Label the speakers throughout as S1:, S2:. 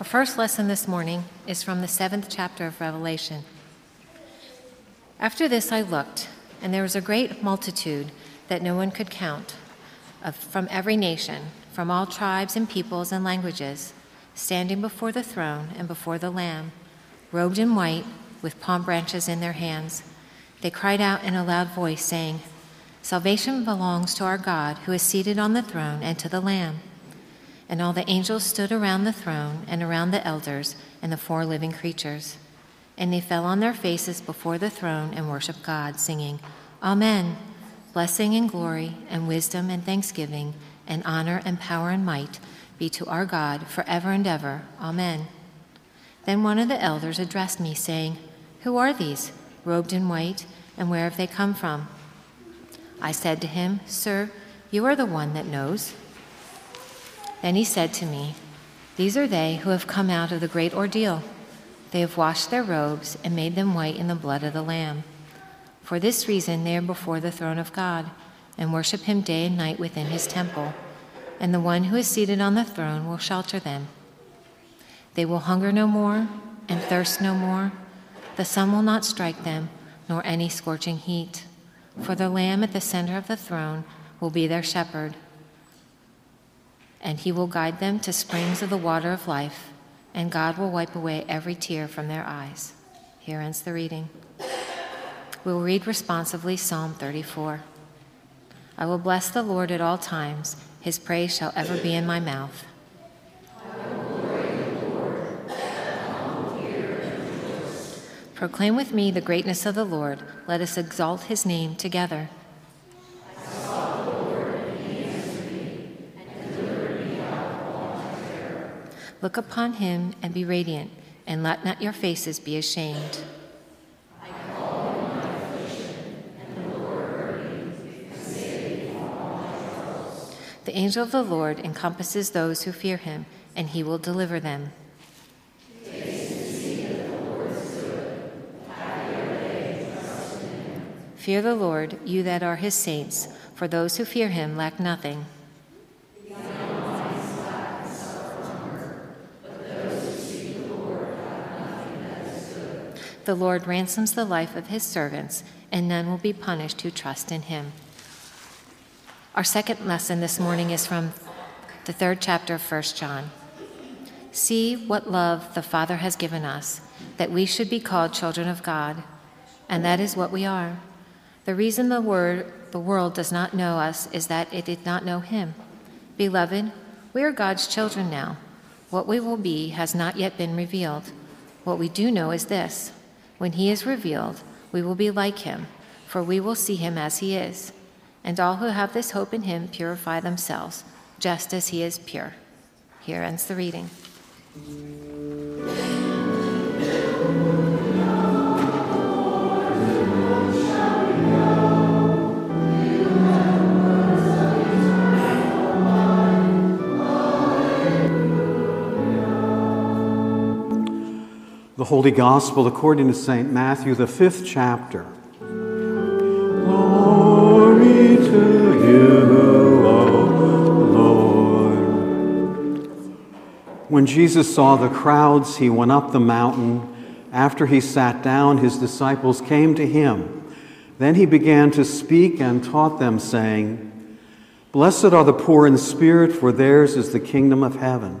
S1: Our first lesson this morning is from the seventh chapter of Revelation. After this I looked, and there was a great multitude that no one could count, of, from every nation, from all tribes and peoples and languages, standing before the throne and before the Lamb, robed in white, with palm branches in their hands. They cried out in a loud voice, saying, Salvation belongs to our God, who is seated on the throne, and to the Lamb. And all the angels stood around the throne and around the elders and the four living creatures. And they fell on their faces before the throne and worshiped God, singing, Amen. Blessing and glory and wisdom and thanksgiving and honor and power and might be to our God forever and ever. Amen. Then one of the elders addressed me, saying, Who are these, robed in white, and where have they come from? I said to him, Sir, you are the one that knows. Then he said to me, These are they who have come out of the great ordeal. They have washed their robes and made them white in the blood of the Lamb. For this reason, they are before the throne of God and worship him day and night within his temple. And the one who is seated on the throne will shelter them. They will hunger no more and thirst no more. The sun will not strike them, nor any scorching heat. For the Lamb at the center of the throne will be their shepherd and he will guide them to springs of the water of life, and God will wipe away every tear from their eyes. Here ends the reading. We will read responsively Psalm 34. I will bless the Lord at all times, his praise shall ever be in my mouth. Proclaim with me the greatness of the Lord. Let us exalt his name together. Look upon him and be radiant, and let not your faces be ashamed. The angel of the Lord encompasses those who fear him, and he will deliver them. Fear the Lord, you that are his saints, for those who fear him lack nothing. The Lord ransoms the life of his servants, and none will be punished who trust in him. Our second lesson this morning is from the third chapter of 1 John. See what love the Father has given us, that we should be called children of God, and that is what we are. The reason the, word, the world does not know us is that it did not know him. Beloved, we are God's children now. What we will be has not yet been revealed. What we do know is this when he is revealed, we will be like him, for we will see him as he is. And all who have this hope in him purify themselves, just as he is pure. Here ends the reading.
S2: The Holy Gospel according to St. Matthew, the fifth chapter. Glory to you, O Lord. When Jesus saw the crowds, he went up the mountain. After he sat down, his disciples came to him. Then he began to speak and taught them, saying, Blessed are the poor in spirit, for theirs is the kingdom of heaven.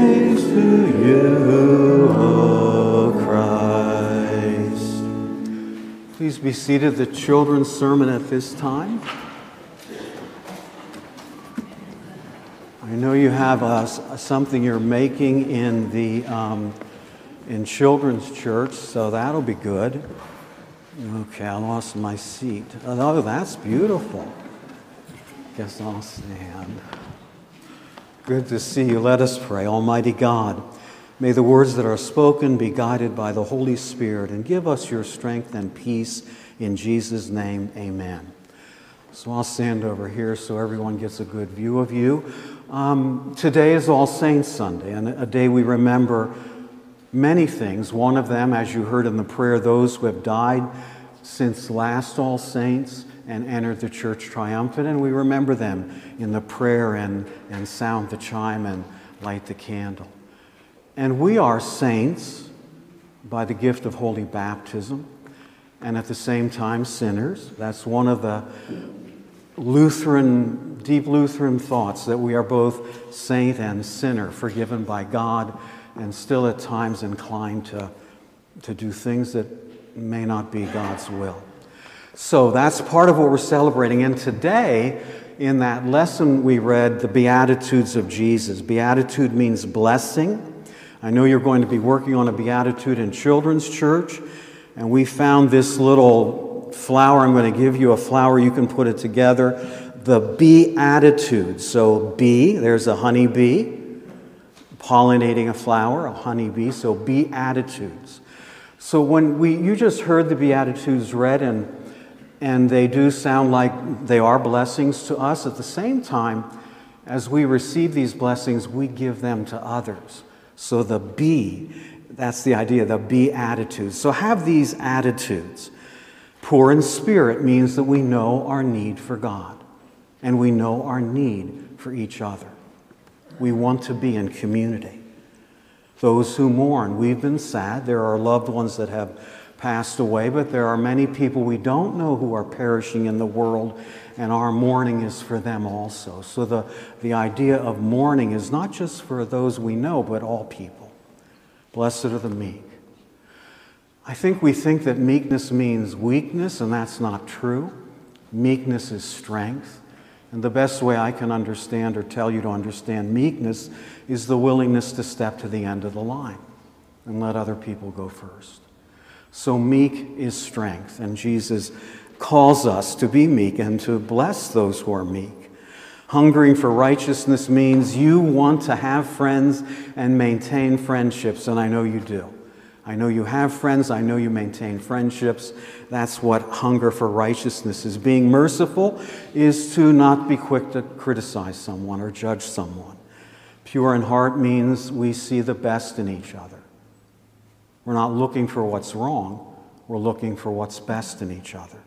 S2: Pray. you, O Christ. Please be seated. The children's sermon at this time. I know you have uh, something you're making in the um, in children's church, so that'll be good. Okay, I lost my seat. Oh, that's beautiful. Guess I'll stand. Good to see you. Let us pray. Almighty God, may the words that are spoken be guided by the Holy Spirit and give us your strength and peace. In Jesus' name, amen. So I'll stand over here so everyone gets a good view of you. Um, today is All Saints Sunday, and a day we remember many things. One of them, as you heard in the prayer, those who have died since last All Saints and entered the church triumphant, and we remember them in the prayer and, and sound the chime and light the candle. And we are saints by the gift of holy baptism, and at the same time, sinners. That's one of the Lutheran, deep Lutheran thoughts that we are both saint and sinner, forgiven by God, and still at times inclined to, to do things that may not be God's will. So that's part of what we're celebrating. And today, in that lesson, we read the Beatitudes of Jesus. Beatitude means blessing. I know you're going to be working on a Beatitude in Children's Church, and we found this little flower. I'm going to give you a flower, you can put it together. The Beatitude. So, bee, there's a honeybee pollinating a flower, a honeybee. So, Beatitudes. So when we, you just heard the Beatitudes read, and, and they do sound like they are blessings to us, at the same time, as we receive these blessings, we give them to others. So the be, that's the idea, the be attitudes. So have these attitudes. Poor in spirit means that we know our need for God and we know our need for each other. We want to be in community those who mourn. We've been sad. There are loved ones that have passed away, but there are many people we don't know who are perishing in the world, and our mourning is for them also. So the, the idea of mourning is not just for those we know, but all people. Blessed are the meek. I think we think that meekness means weakness, and that's not true. Meekness is strength. And the best way I can understand or tell you to understand meekness is the willingness to step to the end of the line and let other people go first. So, meek is strength, and Jesus calls us to be meek and to bless those who are meek. Hungering for righteousness means you want to have friends and maintain friendships, and I know you do. I know you have friends. I know you maintain friendships. That's what hunger for righteousness is. Being merciful is to not be quick to criticize someone or judge someone. Pure in heart means we see the best in each other. We're not looking for what's wrong, we're looking for what's best in each other.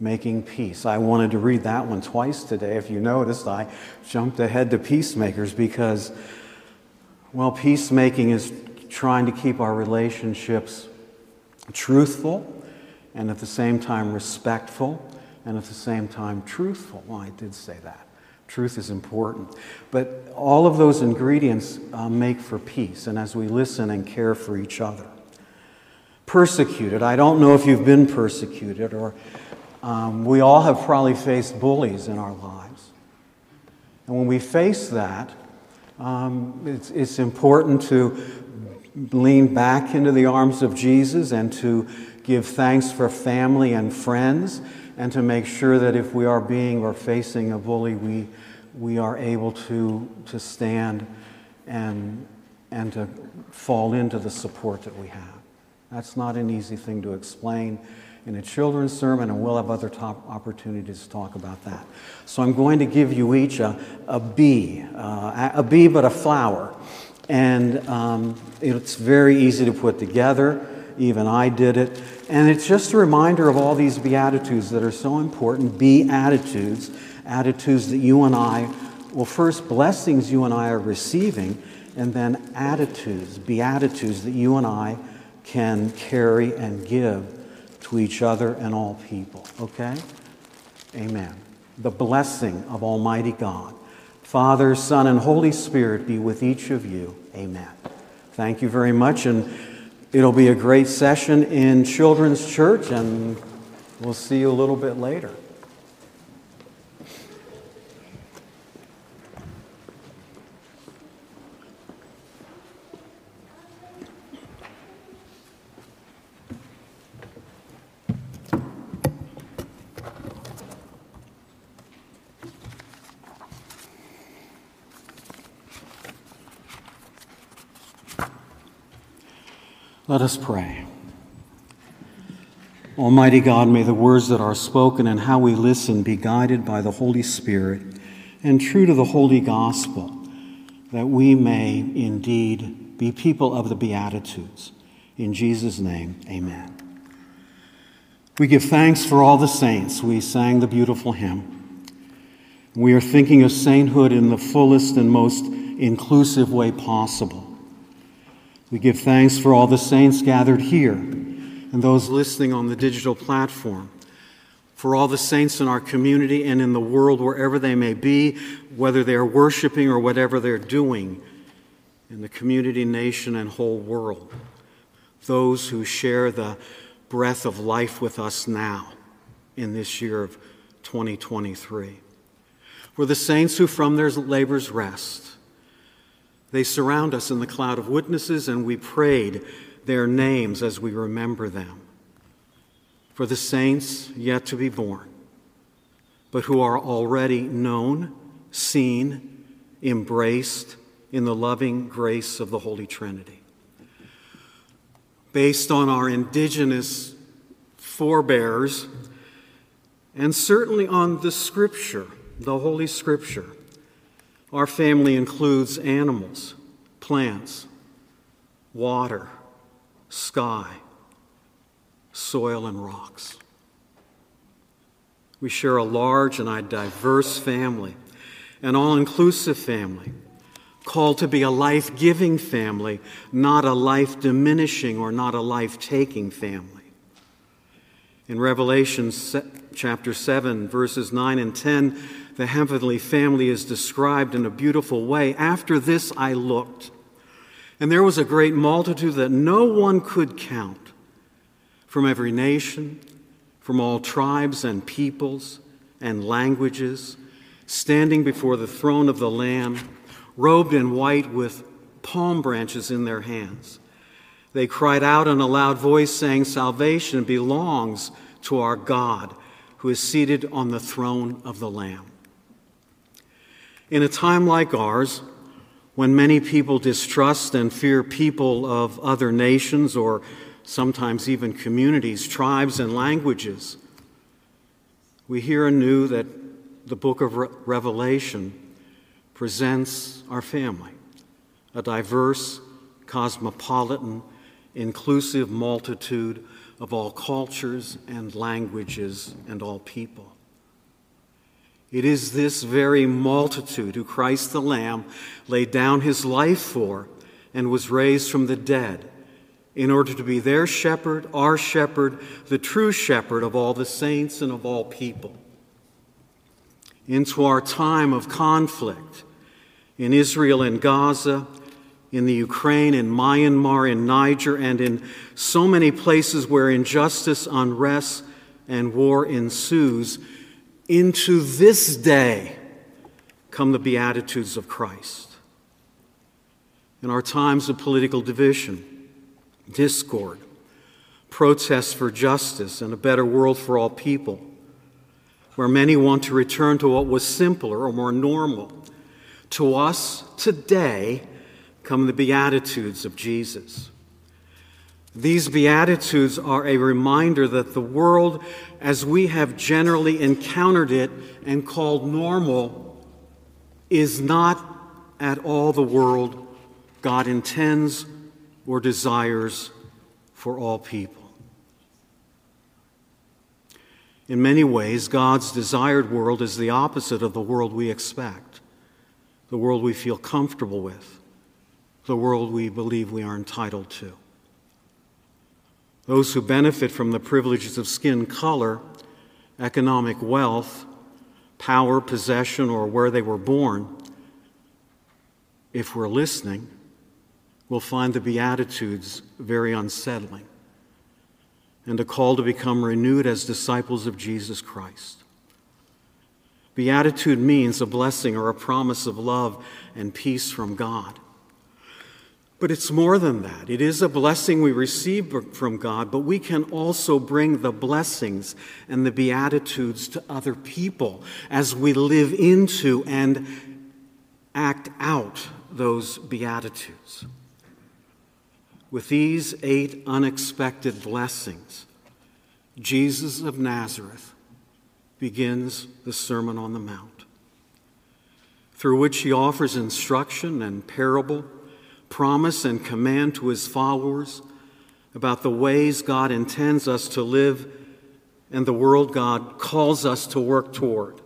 S2: Making peace. I wanted to read that one twice today. If you noticed, I jumped ahead to peacemakers because, well, peacemaking is trying to keep our relationships truthful and at the same time respectful and at the same time truthful. Well, I did say that. Truth is important. But all of those ingredients uh, make for peace, and as we listen and care for each other. Persecuted. I don't know if you've been persecuted, or um, we all have probably faced bullies in our lives. And when we face that, um, it's, it's important to lean back into the arms of Jesus and to give thanks for family and friends and to make sure that if we are being or facing a bully, we, we are able to, to stand and, and to fall into the support that we have. That's not an easy thing to explain in a children's sermon, and we'll have other top opportunities to talk about that. So I'm going to give you each a, a bee, uh, a bee but a flower. And um, it's very easy to put together. Even I did it. And it's just a reminder of all these Beatitudes that are so important. Be attitudes, attitudes that you and I, well, first, blessings you and I are receiving, and then attitudes, Beatitudes that you and I can carry and give to each other and all people. Okay? Amen. The blessing of Almighty God Father, Son, and Holy Spirit be with each of you. Amen. Thank you very much, and it'll be a great session in Children's Church, and we'll see you a little bit later. Let us pray. Almighty God, may the words that are spoken and how we listen be guided by the Holy Spirit and true to the Holy Gospel, that we may indeed be people of the Beatitudes. In Jesus' name, amen. We give thanks for all the saints. We sang the beautiful hymn. We are thinking of sainthood in the fullest and most inclusive way possible. We give thanks for all the saints gathered here and those listening on the digital platform, for all the saints in our community and in the world, wherever they may be, whether they are worshiping or whatever they're doing in the community, nation, and whole world. Those who share the breath of life with us now in this year of 2023. For the saints who from their labors rest, they surround us in the cloud of witnesses, and we prayed their names as we remember them. For the saints yet to be born, but who are already known, seen, embraced in the loving grace of the Holy Trinity. Based on our indigenous forebears, and certainly on the Scripture, the Holy Scripture, our family includes animals, plants, water, sky, soil, and rocks. We share a large and a diverse family, an all inclusive family, called to be a life giving family, not a life diminishing or not a life taking family. In Revelation chapter 7, verses 9 and 10, the heavenly family is described in a beautiful way. After this I looked, and there was a great multitude that no one could count from every nation, from all tribes and peoples and languages, standing before the throne of the Lamb, robed in white with palm branches in their hands. They cried out in a loud voice, saying, Salvation belongs to our God who is seated on the throne of the Lamb. In a time like ours, when many people distrust and fear people of other nations or sometimes even communities, tribes, and languages, we hear anew that the book of Re- Revelation presents our family, a diverse, cosmopolitan, inclusive multitude of all cultures and languages and all people. It is this very multitude who Christ the Lamb laid down his life for and was raised from the dead in order to be their shepherd, our shepherd, the true shepherd of all the saints and of all people. Into our time of conflict in Israel and Gaza, in the Ukraine, in Myanmar, in Niger, and in so many places where injustice, unrest, and war ensues into this day come the Beatitudes of Christ. In our times of political division, discord, protests for justice and a better world for all people, where many want to return to what was simpler or more normal, to us today come the Beatitudes of Jesus. These Beatitudes are a reminder that the world, as we have generally encountered it and called normal, is not at all the world God intends or desires for all people. In many ways, God's desired world is the opposite of the world we expect, the world we feel comfortable with, the world we believe we are entitled to. Those who benefit from the privileges of skin color, economic wealth, power, possession, or where they were born, if we're listening, we'll find the Beatitudes very unsettling and a call to become renewed as disciples of Jesus Christ. Beatitude means a blessing or a promise of love and peace from God. But it's more than that. It is a blessing we receive from God, but we can also bring the blessings and the Beatitudes to other people as we live into and act out those Beatitudes. With these eight unexpected blessings, Jesus of Nazareth begins the Sermon on the Mount, through which he offers instruction and parable promise and command to his followers about the ways God intends us to live and the world God calls us to work toward.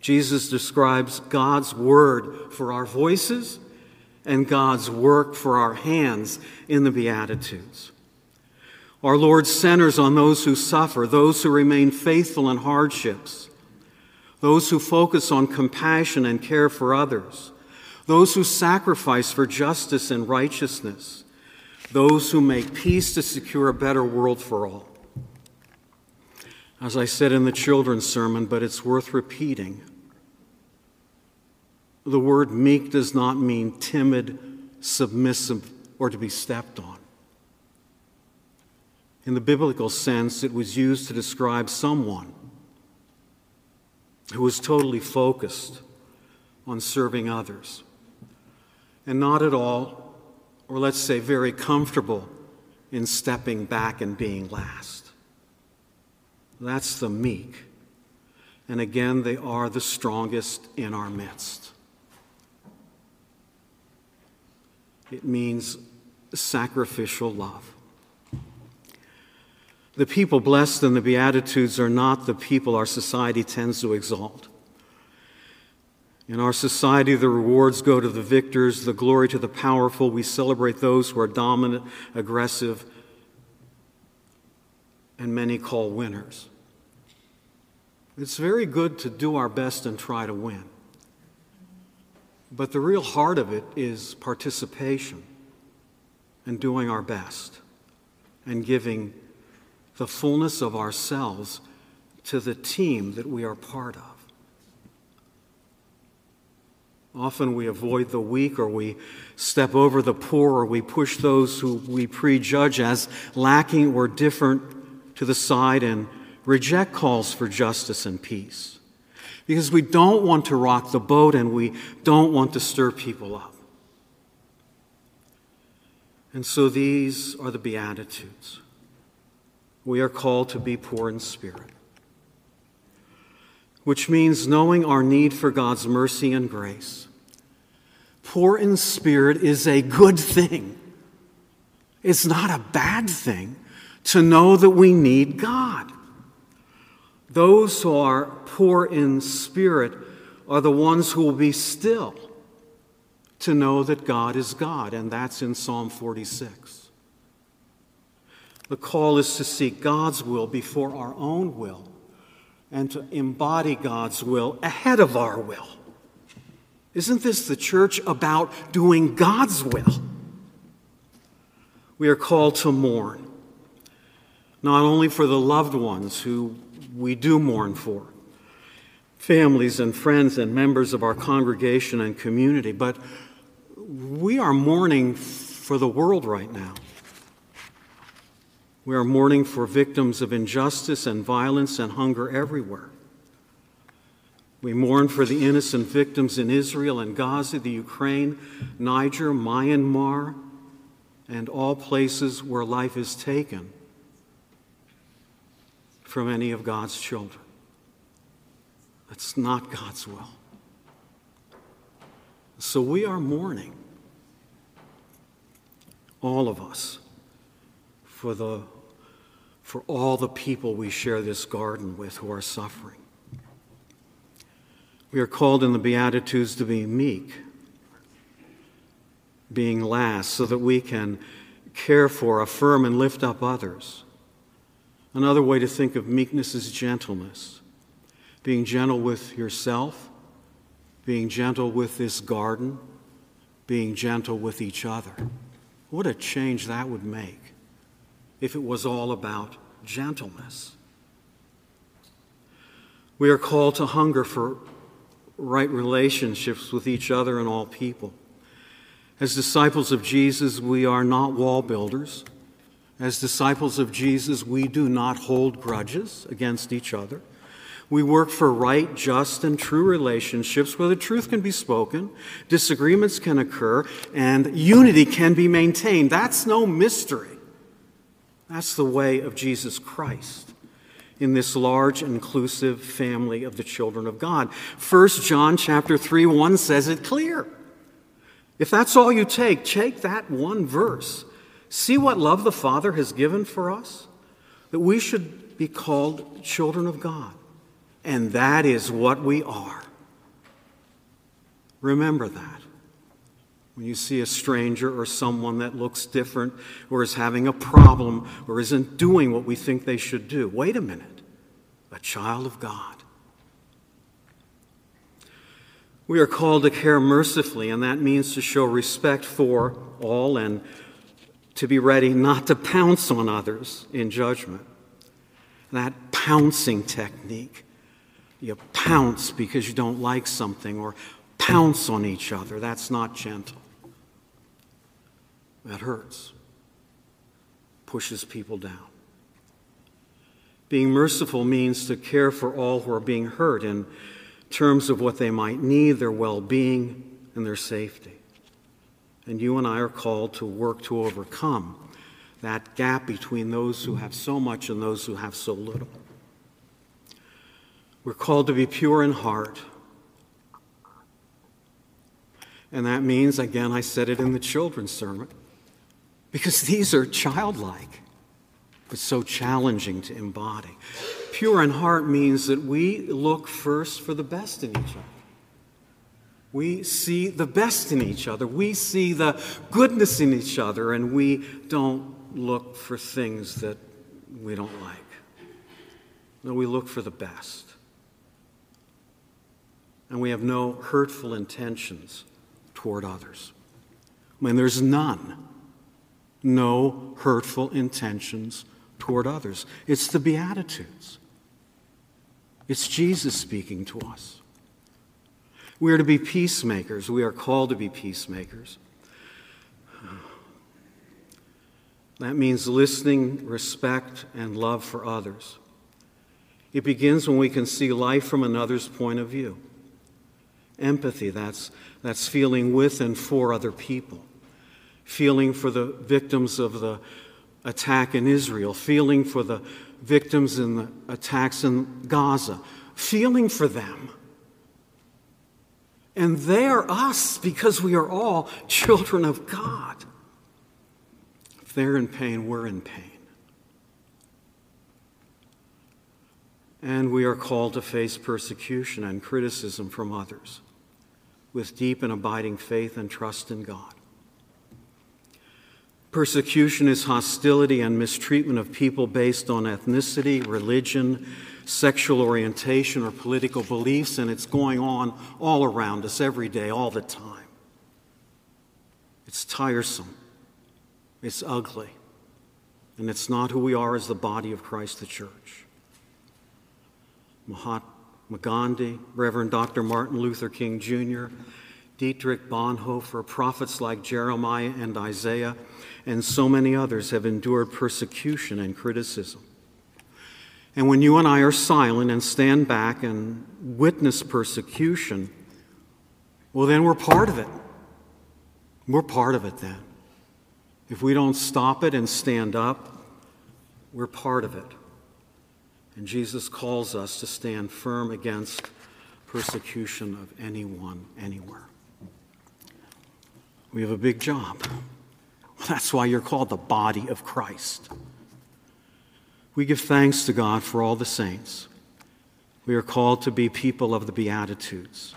S2: Jesus describes God's word for our voices and God's work for our hands in the Beatitudes. Our Lord centers on those who suffer, those who remain faithful in hardships, those who focus on compassion and care for others those who sacrifice for justice and righteousness, those who make peace to secure a better world for all. As I said in the children's sermon, but it's worth repeating, the word meek does not mean timid, submissive, or to be stepped on. In the biblical sense, it was used to describe someone who was totally focused on serving others and not at all, or let's say very comfortable in stepping back and being last. That's the meek. And again, they are the strongest in our midst. It means sacrificial love. The people blessed in the Beatitudes are not the people our society tends to exalt. In our society, the rewards go to the victors, the glory to the powerful. We celebrate those who are dominant, aggressive, and many call winners. It's very good to do our best and try to win. But the real heart of it is participation and doing our best and giving the fullness of ourselves to the team that we are part of. Often we avoid the weak or we step over the poor or we push those who we prejudge as lacking or different to the side and reject calls for justice and peace. Because we don't want to rock the boat and we don't want to stir people up. And so these are the Beatitudes. We are called to be poor in spirit, which means knowing our need for God's mercy and grace poor in spirit is a good thing. It's not a bad thing to know that we need God. Those who are poor in spirit are the ones who will be still to know that God is God, and that's in Psalm 46. The call is to seek God's will before our own will and to embody God's will ahead of our will. Isn't this the church about doing God's will? We are called to mourn, not only for the loved ones who we do mourn for, families and friends and members of our congregation and community, but we are mourning for the world right now. We are mourning for victims of injustice and violence and hunger everywhere. We mourn for the innocent victims in Israel and Gaza, the Ukraine, Niger, Myanmar, and all places where life is taken from any of God's children. That's not God's will. So we are mourning, all of us, for, the, for all the people we share this garden with who are suffering. We are called in the Beatitudes to be meek, being last, so that we can care for, affirm, and lift up others. Another way to think of meekness is gentleness, being gentle with yourself, being gentle with this garden, being gentle with each other. What a change that would make if it was all about gentleness. We are called to hunger for right relationships with each other and all people. As disciples of Jesus, we are not wall builders. As disciples of Jesus, we do not hold grudges against each other. We work for right, just, and true relationships where the truth can be spoken, disagreements can occur, and unity can be maintained. That's no mystery. That's the way of Jesus Christ in this large inclusive family of the children of God. 1 John chapter 3 1 says it clear. If that's all you take, take that one verse. See what love the Father has given for us? That we should be called children of God. And that is what we are. Remember that. When you see a stranger or someone that looks different or is having a problem or isn't doing what we think they should do, wait a minute. A child of God. We are called to care mercifully, and that means to show respect for all and to be ready not to pounce on others in judgment. That pouncing technique. You pounce because you don't like something or pounce on each other. That's not gentle. That hurts, pushes people down. Being merciful means to care for all who are being hurt in terms of what they might need, their well being, and their safety. And you and I are called to work to overcome that gap between those who have so much and those who have so little. We're called to be pure in heart. And that means, again, I said it in the children's sermon, because these are childlike, but so challenging to embody. Pure in heart means that we look first for the best in each other. We see the best in each other. We see the goodness in each other, and we don't look for things that we don't like. No, we look for the best. And we have no hurtful intentions toward others. I mean, there's none no hurtful intentions toward others. It's the Beatitudes. It's Jesus speaking to us. We are to be peacemakers. We are called to be peacemakers. That means listening, respect, and love for others. It begins when we can see life from another's point of view. Empathy, that's, that's feeling with and for other people feeling for the victims of the attack in Israel, feeling for the victims in the attacks in Gaza, feeling for them. And they are us because we are all children of God. If they're in pain, we're in pain. And we are called to face persecution and criticism from others with deep and abiding faith and trust in God. Persecution is hostility and mistreatment of people based on ethnicity, religion, sexual orientation, or political beliefs, and it's going on all around us every day, all the time. It's tiresome, it's ugly, and it's not who we are as the body of Christ the church. Mahatma Gandhi, Reverend Dr. Martin Luther King Jr., Dietrich Bonhoeffer, prophets like Jeremiah and Isaiah, and so many others have endured persecution and criticism. And when you and I are silent and stand back and witness persecution, well, then we're part of it. We're part of it then. If we don't stop it and stand up, we're part of it. And Jesus calls us to stand firm against persecution of anyone, anywhere. We have a big job. That's why you're called the body of Christ. We give thanks to God for all the saints. We are called to be people of the Beatitudes.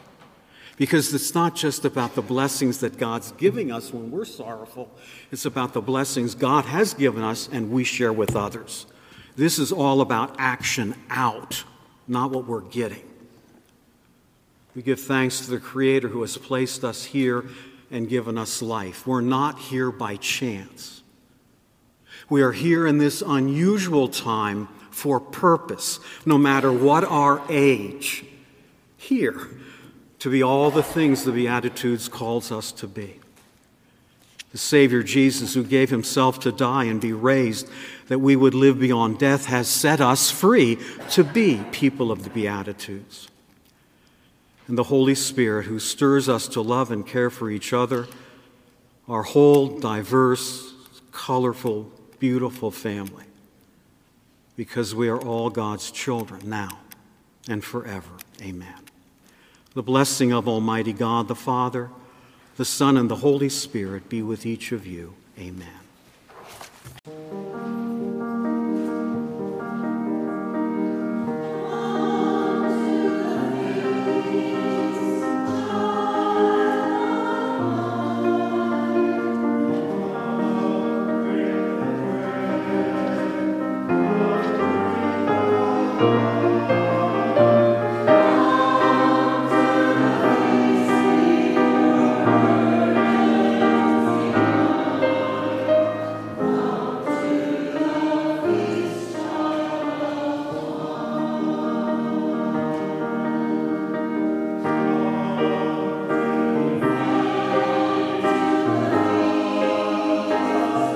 S2: Because it's not just about the blessings that God's giving us when we're sorrowful, it's about the blessings God has given us and we share with others. This is all about action out, not what we're getting. We give thanks to the Creator who has placed us here and given us life. We're not here by chance. We are here in this unusual time for purpose, no matter what our age. Here to be all the things the Beatitudes calls us to be. The Savior Jesus, who gave himself to die and be raised that we would live beyond death, has set us free to be people of the Beatitudes. And the Holy Spirit, who stirs us to love and care for each other, our whole diverse, colorful, beautiful family, because we are all God's children now and forever. Amen. The blessing of Almighty God, the Father, the Son, and the Holy Spirit be with each of you. Amen.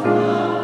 S2: Lord.